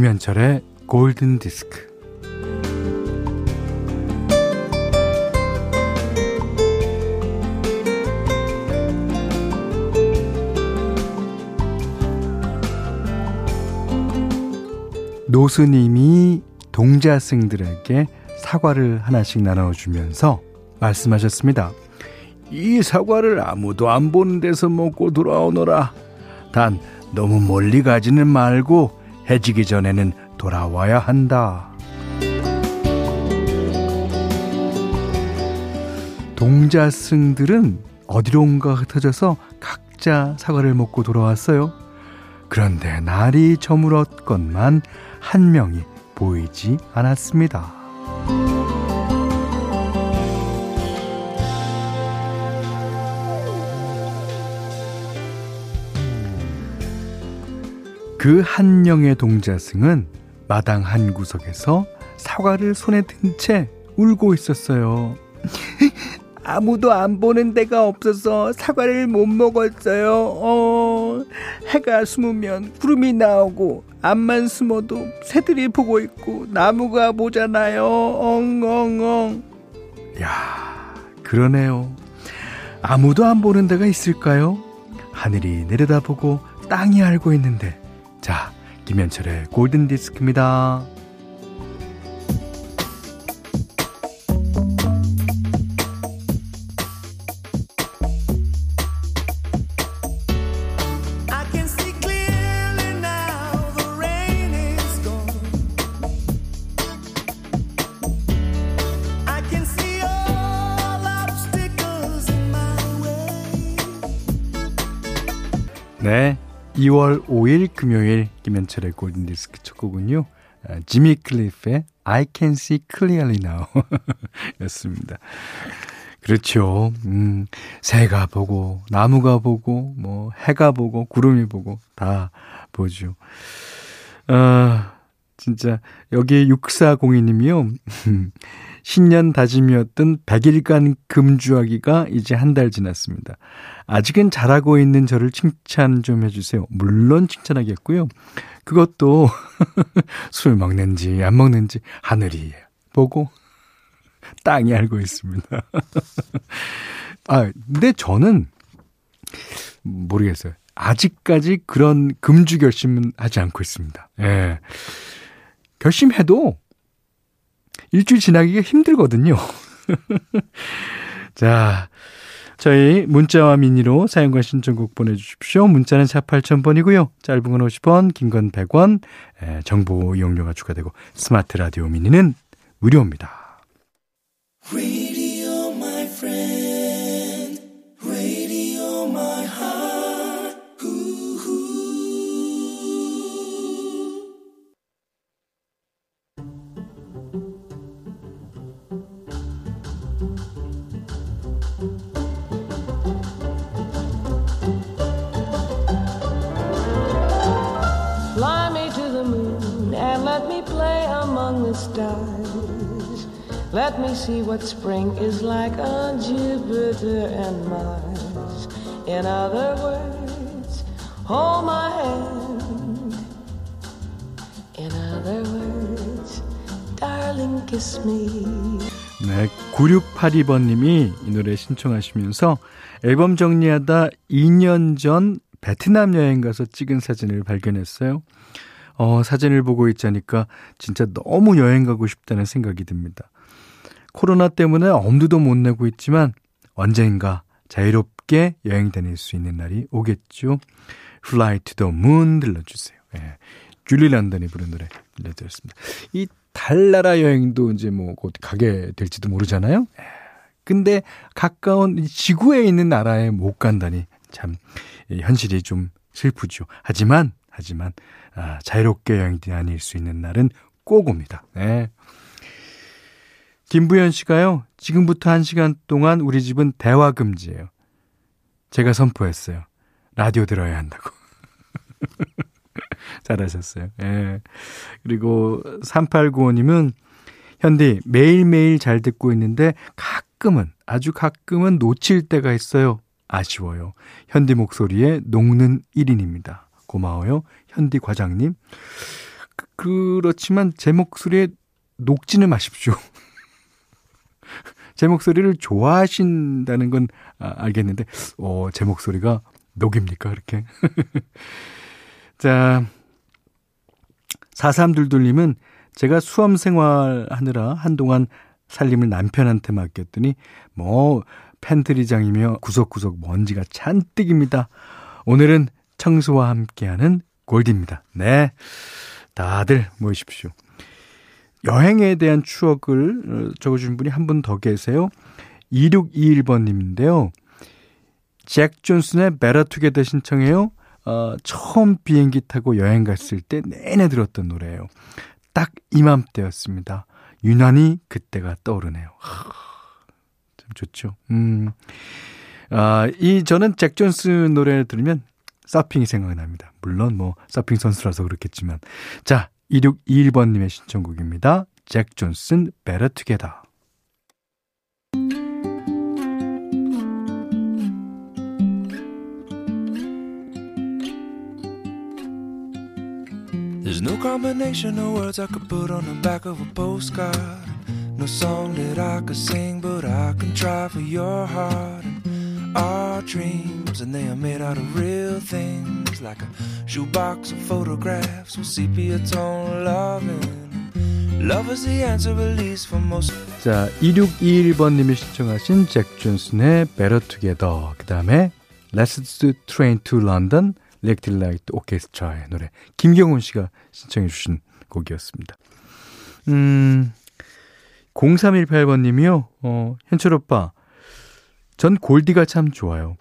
김현철의 골든 디스크. 노스님이 동자승들에게 사과를 하나씩 나눠주면서 말씀하셨습니다. 이 사과를 아무도 안 보는 데서 먹고 돌아오너라. 단 너무 멀리 가지는 말고 해지기 전에는 돌아와야 한다. 동자승들은 어디론가 흩어져서 각자 사과를 먹고 돌아왔어요. 그런데 날이 저물었건만 한 명이 보이지 않았습니다. 그한 명의 동자승은 마당 한 구석에서 사과를 손에 든 채 울고 있었어요. 아무도 안 보는 데가 없어서 사과를 못 먹었어요. 어, 해가 숨으면 구름이 나오고 앞만 숨어도 새들이 보고 있고 나무가 보잖아요. 엉엉엉. 야, 그러네요. 아무도 안 보는 데가 있을까요? 하늘이 내려다보고 땅이 알고 있는데 자, 김현철의 골든 디스크입니다. 네, 2월 5일 금요일 김현철의 골든디스크 첫 곡은요. 아, 지미 클리프의 I can see clearly now 였습니다. 그렇죠. 음, 새가 보고, 나무가 보고, 뭐, 해가 보고, 구름이 보고, 다 보죠. 아, 진짜, 여기 6402님이요. 신년 다짐이었던 100일간 금주하기가 이제 한 달 지났습니다. 아직은 잘하고 있는 저를 칭찬 좀 해주세요. 물론 칭찬하겠고요. 그것도 술 먹는지 안 먹는지 하늘이 보고 땅이 알고 있습니다. 아, 근데 저는 모르겠어요. 아직까지 그런 금주 결심은 하지 않고 있습니다. 예. 결심해도 일주일 지나기가 힘들거든요. 자, 저희 문자와 미니로 사용과 신청곡 보내주십시오. 문자는 4 8000번이고요. 짧은 건 50원, 긴 건 100원, 에, 정보 이용료가 추가되고 스마트 라디오 미니는 무료입니다. Let me see what spring is like on Jupiter and Mars. In other words, hold my hand. In other words, darling, kiss me. 네, 9682번님이 이 노래 신청하시면서 앨범 정리하다 2년 전 베트남 여행 가서 찍은 사진을 발견했어요. 어, 사진을 보고 있자니까 진짜 너무 여행 가고 싶다는 생각이 듭니다. 코로나 때문에 엄두도 못 내고 있지만 언젠가 자유롭게 여행 다닐 수 있는 날이 오겠죠. Fly to the Moon 들려주세요. 예. 줄리 란던이 부른 노래 들려드렸습니다. 이 달나라 여행도 이제 뭐 곧 가게 될지도 모르잖아요. 예. 근데 가까운 지구에 있는 나라에 못 간다니 참 현실이 좀 슬프죠. 하지만 하지만 아, 자유롭게 여행 다닐 수 있는 날은 꼭 옵니다. 네. 김부현 씨가요. 지금부터 한 시간 동안 우리 집은 대화 금지예요. 제가 선포했어요. 라디오 들어야 한다고. 잘하셨어요. 예. 그리고 3895님은 현디 매일매일 잘 듣고 있는데 가끔은 아주 가끔은 놓칠 때가 있어요. 아쉬워요. 현디 목소리에 녹는 1인입니다. 고마워요. 현디 과장님. 그렇지만 제 목소리에 녹지는 마십시오. 제 목소리를 좋아하신다는 건 아, 알겠는데, 어, 제 목소리가 녹입니까, 그렇게? 자, 4322님은 제가 수험 생활 하느라 한동안 살림을 남편한테 맡겼더니, 뭐, 팬트리장이며 구석구석 먼지가 잔뜩입니다. 오늘은 청소와 함께하는 골디입니다. 네. 다들 모이십시오. 여행에 대한 추억을 어, 적어주신 분이 한 분 더 계세요. 2621번님인데요. 잭 존슨의 Better Together 신청해요. 어, 처음 비행기 타고 여행 갔을 때 내내 들었던 노래예요. 딱 이맘때였습니다. 유난히 그때가 떠오르네요. 참 좋죠. 음. 아, 이 저는 잭 존슨 노래를 들으면 서핑이 생각납니다. 물론 뭐 서핑 선수라서 그렇겠지만. 자, 2621번님의 신청곡입니다. 잭 존슨 Better Together. Our dreams, and they are made out of real things, like a shoebox of photographs with sepia tone loving. Love is the answer, at least for most. 자, 2621번님이 신청하신 잭 존슨의 Better Together. 그 다음에 Let's Train to London. 렉틸라이트 오케스트라의 노래 김경훈 씨가 신청해 주신 곡이었습니다. 음 0318번님이요. 어, 현철 오빠 전 골디가 참 좋아요.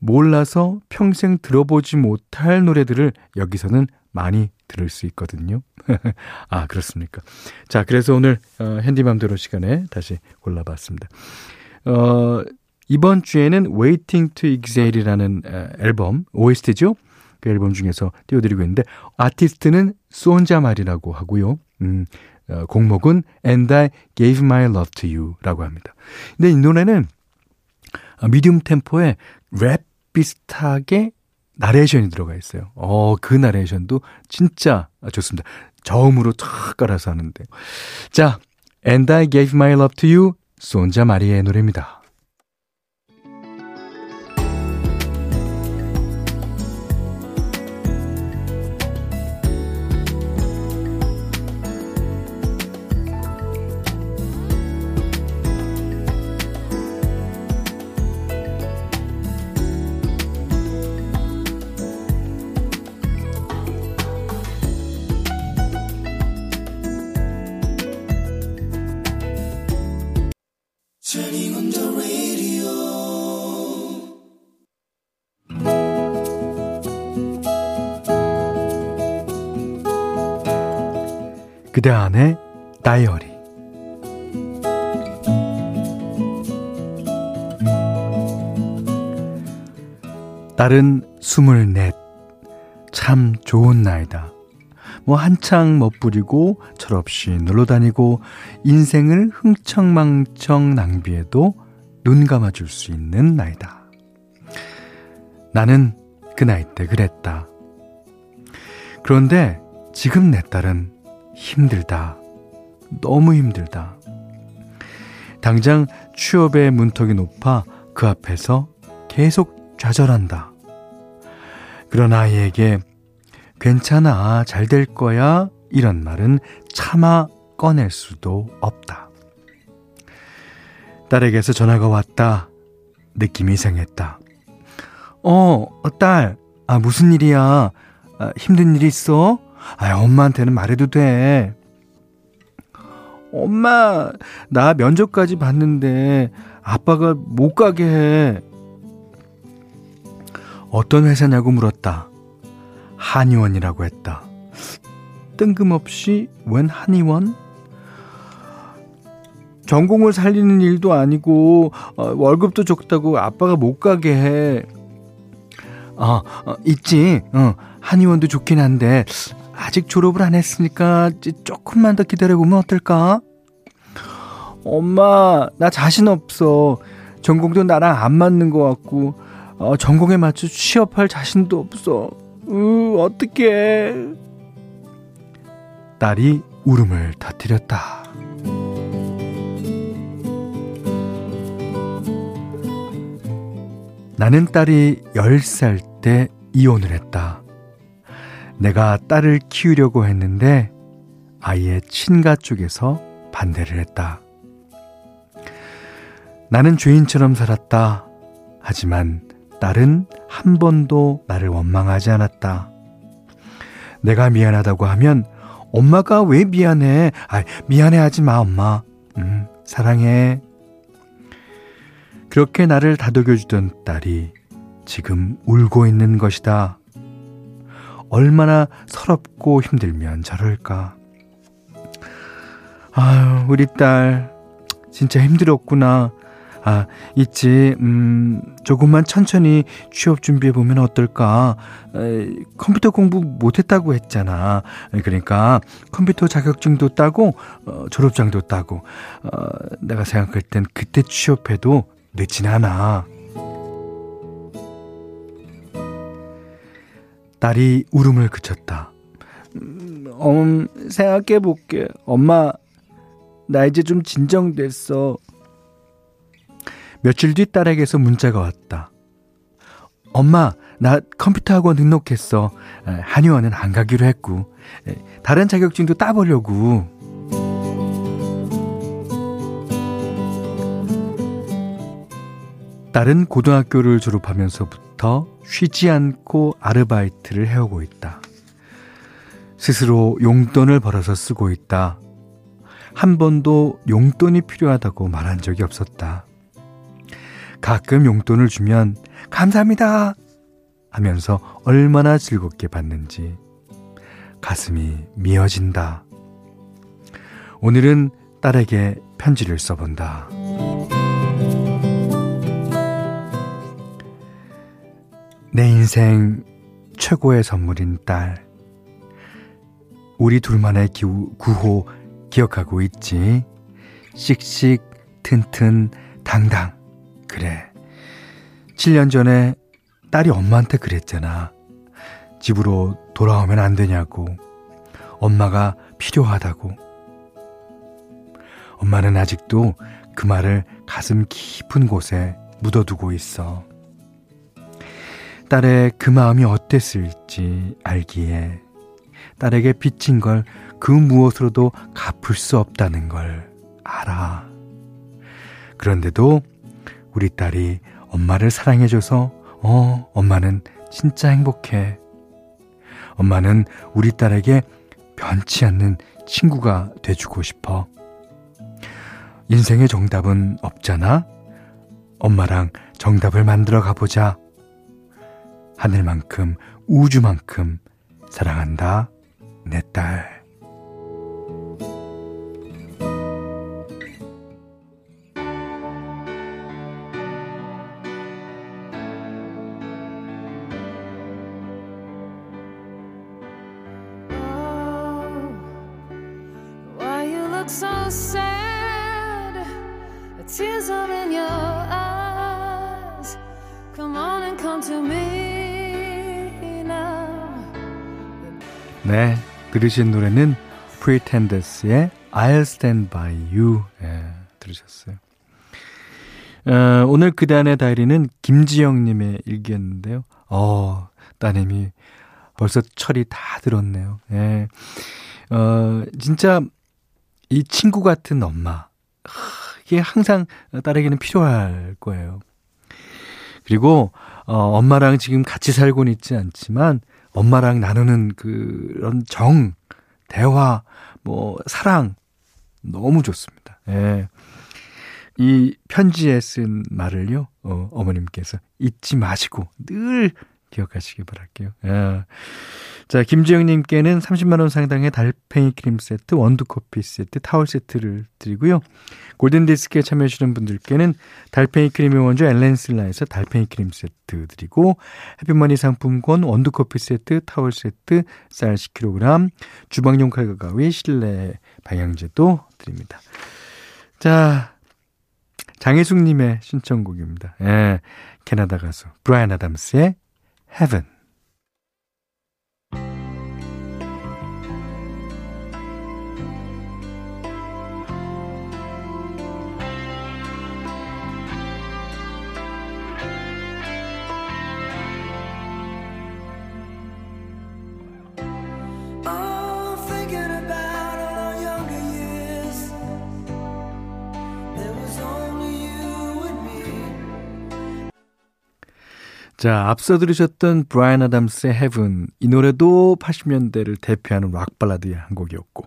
몰라서 평생 들어보지 못할 노래들을 여기서는 많이 들을 수 있거든요. 아, 그렇습니까? 자, 그래서 오늘 어, 핸디맘대로 시간에 다시 골라봤습니다. 어, 이번 주에는 Waiting to Exhale이라는 앨범 OST죠. 그 앨범 중에서 띄워드리고 있는데 아티스트는 손자말이라고 하고요. 음, 어, 곡목은 And I Gave My Love to You라고 합니다. 근데 이 노래는 미디움 템포의 랩 비슷하게 나레이션이 들어가 있어요. 어, 그 나레이션도 진짜 좋습니다. 저음으로 탁 깔아서 하는데. 자, And I Gave My Love to You, 손자 마리의 노래입니다. 그대 안의 다이어리 딸은 스물넷 참 좋은 나이다. 뭐 한창 멋부리고 철없이 놀러 다니고 인생을 흥청망청 낭비해도 눈 감아줄 수 있는 나이다. 나는 그 나이 때 그랬다. 그런데 지금 내 딸은 힘들다. 너무 힘들다. 당장 취업의 문턱이 높아 그 앞에서 계속 좌절한다. 그런 아이에게 괜찮아, 잘 될 거야, 이런 말은 차마 꺼낼 수도 없다. 딸에게서 전화가 왔다. 느낌이 이상했다. 어, 딸, 아, 무슨 일이야? 아, 힘든 일 있어? 아, 엄마한테는 말해도 돼. 엄마, 나 면접까지 봤는데 아빠가 못 가게 해. 어떤 회사냐고 물었다. 한의원이라고 했다. 뜬금없이 웬 한의원? 전공을 살리는 일도 아니고 어, 월급도 적다고 아빠가 못 가게 해. 아, 어, 있지. 어, 한의원도 좋긴 한데 아직 졸업을 안 했으니까 조금만 더 기다려보면 어떨까? 엄마, 나 자신 없어. 전공도 나랑 안 맞는 것 같고, 어, 전공에 맞춰 취업할 자신도 없어. 으, 어떡해. 딸이 울음을 터뜨렸다. 나는 딸이 10살 때 이혼을 했다. 내가 딸을 키우려고 했는데 아이의 친가 쪽에서 반대를 했다. 나는 죄인처럼 살았다. 하지만 딸은 한 번도 나를 원망하지 않았다. 내가 미안하다고 하면 엄마가 왜 미안해? 아, 미안해 하지 마, 엄마. 음, 사랑해. 그렇게 나를 다독여주던 딸이 지금 울고 있는 것이다. 얼마나 서럽고 힘들면 저럴까. 아유, 우리 딸, 진짜 힘들었구나. 아, 있지, 음, 조금만 천천히 취업 준비해보면 어떨까. 에, 컴퓨터 공부 못했다고 했잖아. 그러니까 컴퓨터 자격증도 따고, 어, 졸업장도 따고, 어, 내가 생각할 땐 그때 취업해도 늦진 않아. 딸이 울음을 그쳤다. 음, 음 생각해 볼게. 엄마, 나 이제 좀 진정됐어. 며칠 뒤 딸에게서 문자가 왔다. 엄마, 나 컴퓨터 학원 등록했어. 한의원은 안 가기로 했고, 다른 자격증도 따보려고. 딸은 고등학교를 졸업하면서부터 쉬지 않고 아르바이트를 해오고 있다. 스스로 용돈을 벌어서 쓰고 있다. 한 번도 용돈이 필요하다고 말한 적이 없었다. 가끔 용돈을 주면 감사합니다 하면서 얼마나 즐겁게 받는지 가슴이 미어진다. 오늘은 딸에게 편지를 써본다. 내 인생 최고의 선물인 딸. 우리 둘만의 기후, 구호 기억하고 있지? 씩씩, 튼튼, 당당. 그래. 7년 전에 딸이 엄마한테 그랬잖아. 집으로 돌아오면 안 되냐고. 엄마가 필요하다고. 엄마는 아직도 그 말을 가슴 깊은 곳에 묻어두고 있어. 딸의 그 마음이 어땠을지 알기에 딸에게 빚진 걸 그 무엇으로도 갚을 수 없다는 걸 알아. 그런데도 우리 딸이 엄마를 사랑해줘서, 어, 엄마는 진짜 행복해. 엄마는 우리 딸에게 변치 않는 친구가 돼주고 싶어. 인생의 정답은 없잖아? 엄마랑 정답을 만들어 가보자. 하늘만큼, 우주만큼 사랑한다, 내 딸. 네, 들으신 노래는 Pretenders의 I'll Stand By You 예, 들으셨어요. 어, 오늘 그단의 다이리는 김지영님의 일기였는데요. 어, 따님이 벌써 철이 다 들었네요. 예. 어, 진짜 이 친구 같은 엄마. 이게 항상 딸에게는 필요할 거예요. 그리고 어, 엄마랑 지금 같이 살고는 있지 않지만 엄마랑 나누는 그런 정, 대화, 뭐 사랑 너무 좋습니다. 예. 이 편지에 쓴 말을요, 어, 어머님께서 잊지 마시고 늘 기억하시기 바랄게요. 예. 자, 김지영님께는 30만원 상당의 달팽이 크림 세트, 원두커피 세트, 타월 세트를 드리고요. 골든디스크에 참여해주시는 분들께는 달팽이 크림의 원조 엘렌슬라에서 달팽이 크림 세트 드리고, 해피머니 상품권, 원두커피 세트, 타월 세트, 쌀 10kg, 주방용 칼과 가위, 실내 방향제도 드립니다. 자, 장혜숙님의 신청곡입니다. 예, 캐나다 가수 브라이언 아담스의 Heaven. 자, 앞서 들으셨던 브라이언 아담스의 Heaven. 이 노래도 80년대를 대표하는 락 발라드의 한 곡이었고,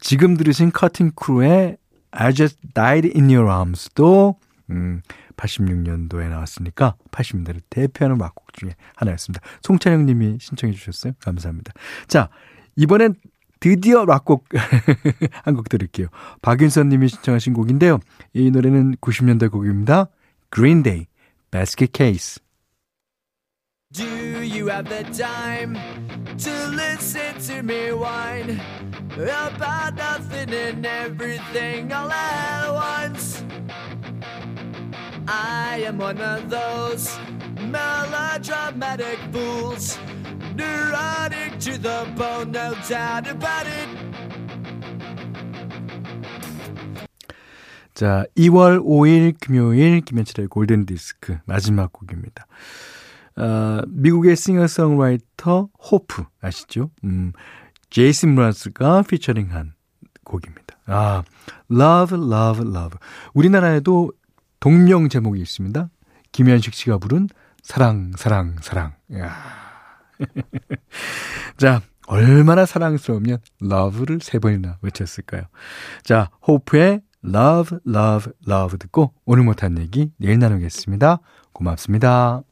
지금 들으신 커팅 크루의 I Just Died in Your Arms도, 음, 86년도에 나왔으니까 80년대를 대표하는 락곡 중에 하나였습니다. 송찬영 님이 신청해 주셨어요. 감사합니다. 자, 이번엔 드디어 락곡 한 곡 들을게요. 박윤선 님이 신청하신 곡인데요. 이 노래는 90년대 곡입니다. Green Day, Basket Case. Do you have the time to listen to me whine about nothing and everything all at once? I am one of those melodramatic fools, neurotic to the bone, no doubt about it. 자, 2월 5일 금요일 김현철의 골든 디스크 마지막 곡입니다. 어, 미국의 싱어송라이터 호프 아시죠? 음, 제이슨 브라스가 피처링한 곡입니다. 아, Love, Love, Love. 우리나라에도 동명 제목이 있습니다. 김현식 씨가 부른 사랑, 사랑, 사랑. 야. 자, 얼마나 사랑스러우면 love를 세 번이나 외쳤을까요? 자, 호프의 love, love, love 듣고 오늘 못한 얘기 내일 나누겠습니다. 고맙습니다.